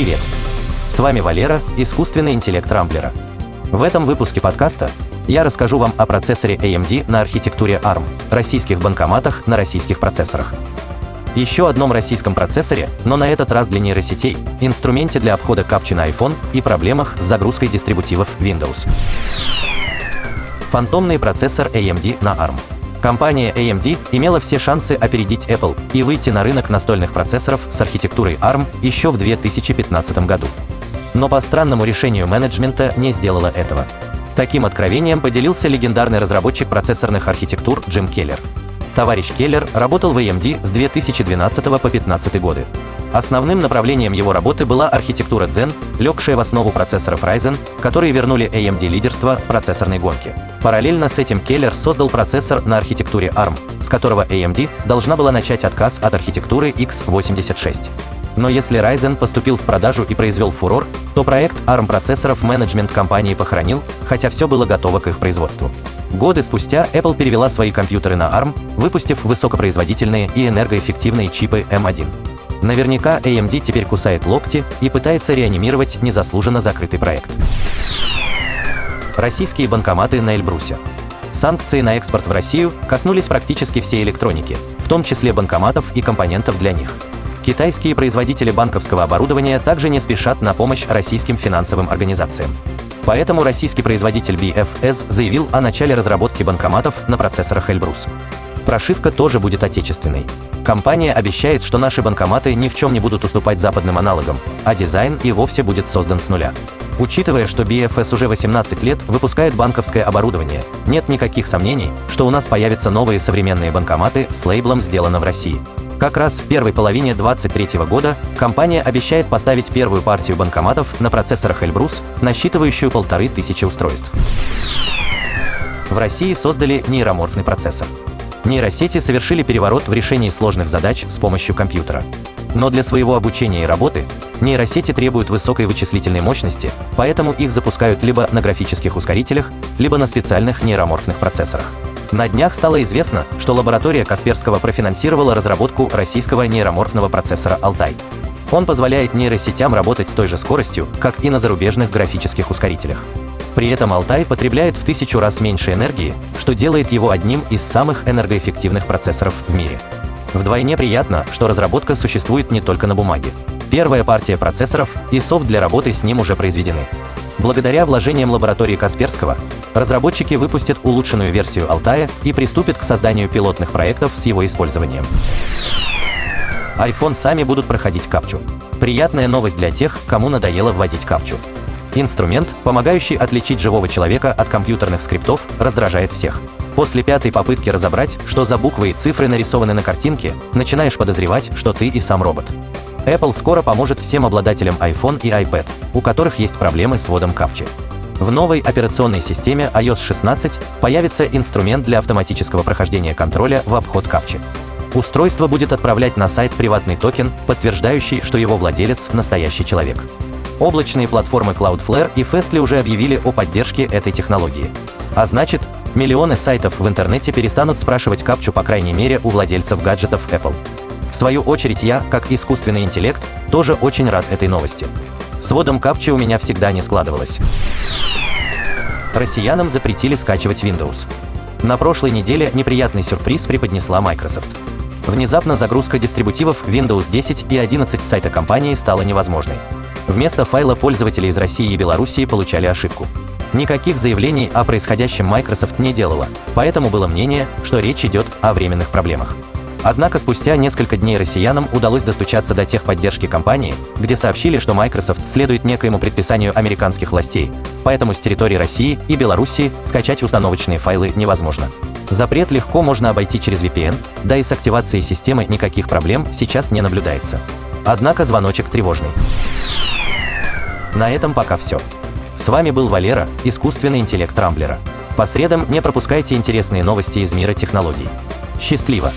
Привет! С вами Валера, искусственный интеллект Рамблера. В этом выпуске подкаста я расскажу вам о процессоре AMD на архитектуре ARM, российских банкоматах на российских процессорах. Еще одном российском процессоре, но на этот раз для нейросетей, инструменте для обхода капчи на iPhone и проблемах с загрузкой дистрибутивов Windows. Фантомный процессор AMD на ARM. Компания AMD имела все шансы опередить Apple и выйти на рынок настольных процессоров с архитектурой ARM еще в 2015 году. Но по странному решению менеджмента не сделала этого. Таким откровением поделился легендарный разработчик процессорных архитектур Джим Келлер. Товарищ Келлер работал в AMD с 2012 по 2015 годы. Основным направлением его работы была архитектура Zen, легшая в основу процессоров Ryzen, которые вернули AMD лидерство в процессорной гонке. Параллельно с этим Келлер создал процессор на архитектуре ARM, с которого AMD должна была начать отказ от архитектуры x86. Но если Ryzen поступил в продажу и произвел фурор, то проект ARM процессоров менеджмент компании похоронил, хотя все было готово к их производству. Годы спустя Apple перевела свои компьютеры на ARM, выпустив высокопроизводительные и энергоэффективные чипы M1. Наверняка AMD теперь кусает локти и пытается реанимировать незаслуженно закрытый проект. Российские банкоматы на Эльбрусе. Санкции на экспорт в Россию коснулись практически всей электроники, в том числе банкоматов и компонентов для них. Китайские производители банковского оборудования также не спешат на помощь российским финансовым организациям. Поэтому российский производитель BFS заявил о начале разработки банкоматов на процессорах Эльбрус. Прошивка тоже будет отечественной. Компания обещает, что наши банкоматы ни в чем не будут уступать западным аналогам, а дизайн и вовсе будет создан с нуля. Учитывая, что BFS уже 18 лет выпускает банковское оборудование, нет никаких сомнений, что у нас появятся новые современные банкоматы с лейблом «Сделано в России». Как раз в первой половине 2023 года компания обещает поставить первую партию банкоматов на процессорах Эльбрус, насчитывающую полторы тысячи устройств. В России создали нейроморфный процессор. Нейросети совершили переворот в решении сложных задач с помощью компьютера. Но для своего обучения и работы нейросети требуют высокой вычислительной мощности, поэтому их запускают либо на графических ускорителях, либо на специальных нейроморфных процессорах. На днях стало известно, что лаборатория Касперского профинансировала разработку российского нейроморфного процессора «Алтай». Он позволяет нейросетям работать с той же скоростью, как и на зарубежных графических ускорителях. При этом Алтай потребляет в тысячу раз меньше энергии, что делает его одним из самых энергоэффективных процессоров в мире. Вдвойне приятно, что разработка существует не только на бумаге. Первая партия процессоров и софт для работы с ним уже произведены. Благодаря вложениям лаборатории Касперского, разработчики выпустят улучшенную версию Алтая и приступят к созданию пилотных проектов с его использованием. iPhone сами будут проходить капчу. Приятная новость для тех, кому надоело вводить капчу. Инструмент, помогающий отличить живого человека от компьютерных скриптов, раздражает всех. После пятой попытки разобрать, что за буквы и цифры нарисованы на картинке, начинаешь подозревать, что ты и сам робот. Apple скоро поможет всем обладателям iPhone и iPad, у которых есть проблемы с вводом капчи. В новой операционной системе iOS 16 появится инструмент для автоматического прохождения контроля в обход капчи. Устройство будет отправлять на сайт приватный токен, подтверждающий, что его владелец – настоящий человек. Облачные платформы Cloudflare и Fastly уже объявили о поддержке этой технологии. А значит, миллионы сайтов в интернете перестанут спрашивать капчу по крайней мере у владельцев гаджетов Apple. В свою очередь я, как искусственный интеллект, тоже очень рад этой новости. С водом капчи у меня всегда не складывалось. Россиянам запретили скачивать Windows. На прошлой неделе неприятный сюрприз преподнесла Microsoft. Внезапно загрузка дистрибутивов Windows 10 и 11 с сайта компании стала невозможной. Вместо файла пользователи из России и Белоруссии получали ошибку. Никаких заявлений о происходящем Microsoft не делала, поэтому было мнение, что речь идет о временных проблемах. Однако спустя несколько дней россиянам удалось достучаться до техподдержки компании, где сообщили, что Microsoft следует некоему предписанию американских властей, поэтому с территории России и Белоруссии скачать установочные файлы невозможно. Запрет легко можно обойти через VPN, да и с активацией системы никаких проблем сейчас не наблюдается. Однако звоночек тревожный. На этом пока все. С вами был Валера, искусственный интеллект Рамблера. По средам не пропускайте интересные новости из мира технологий. Счастливо!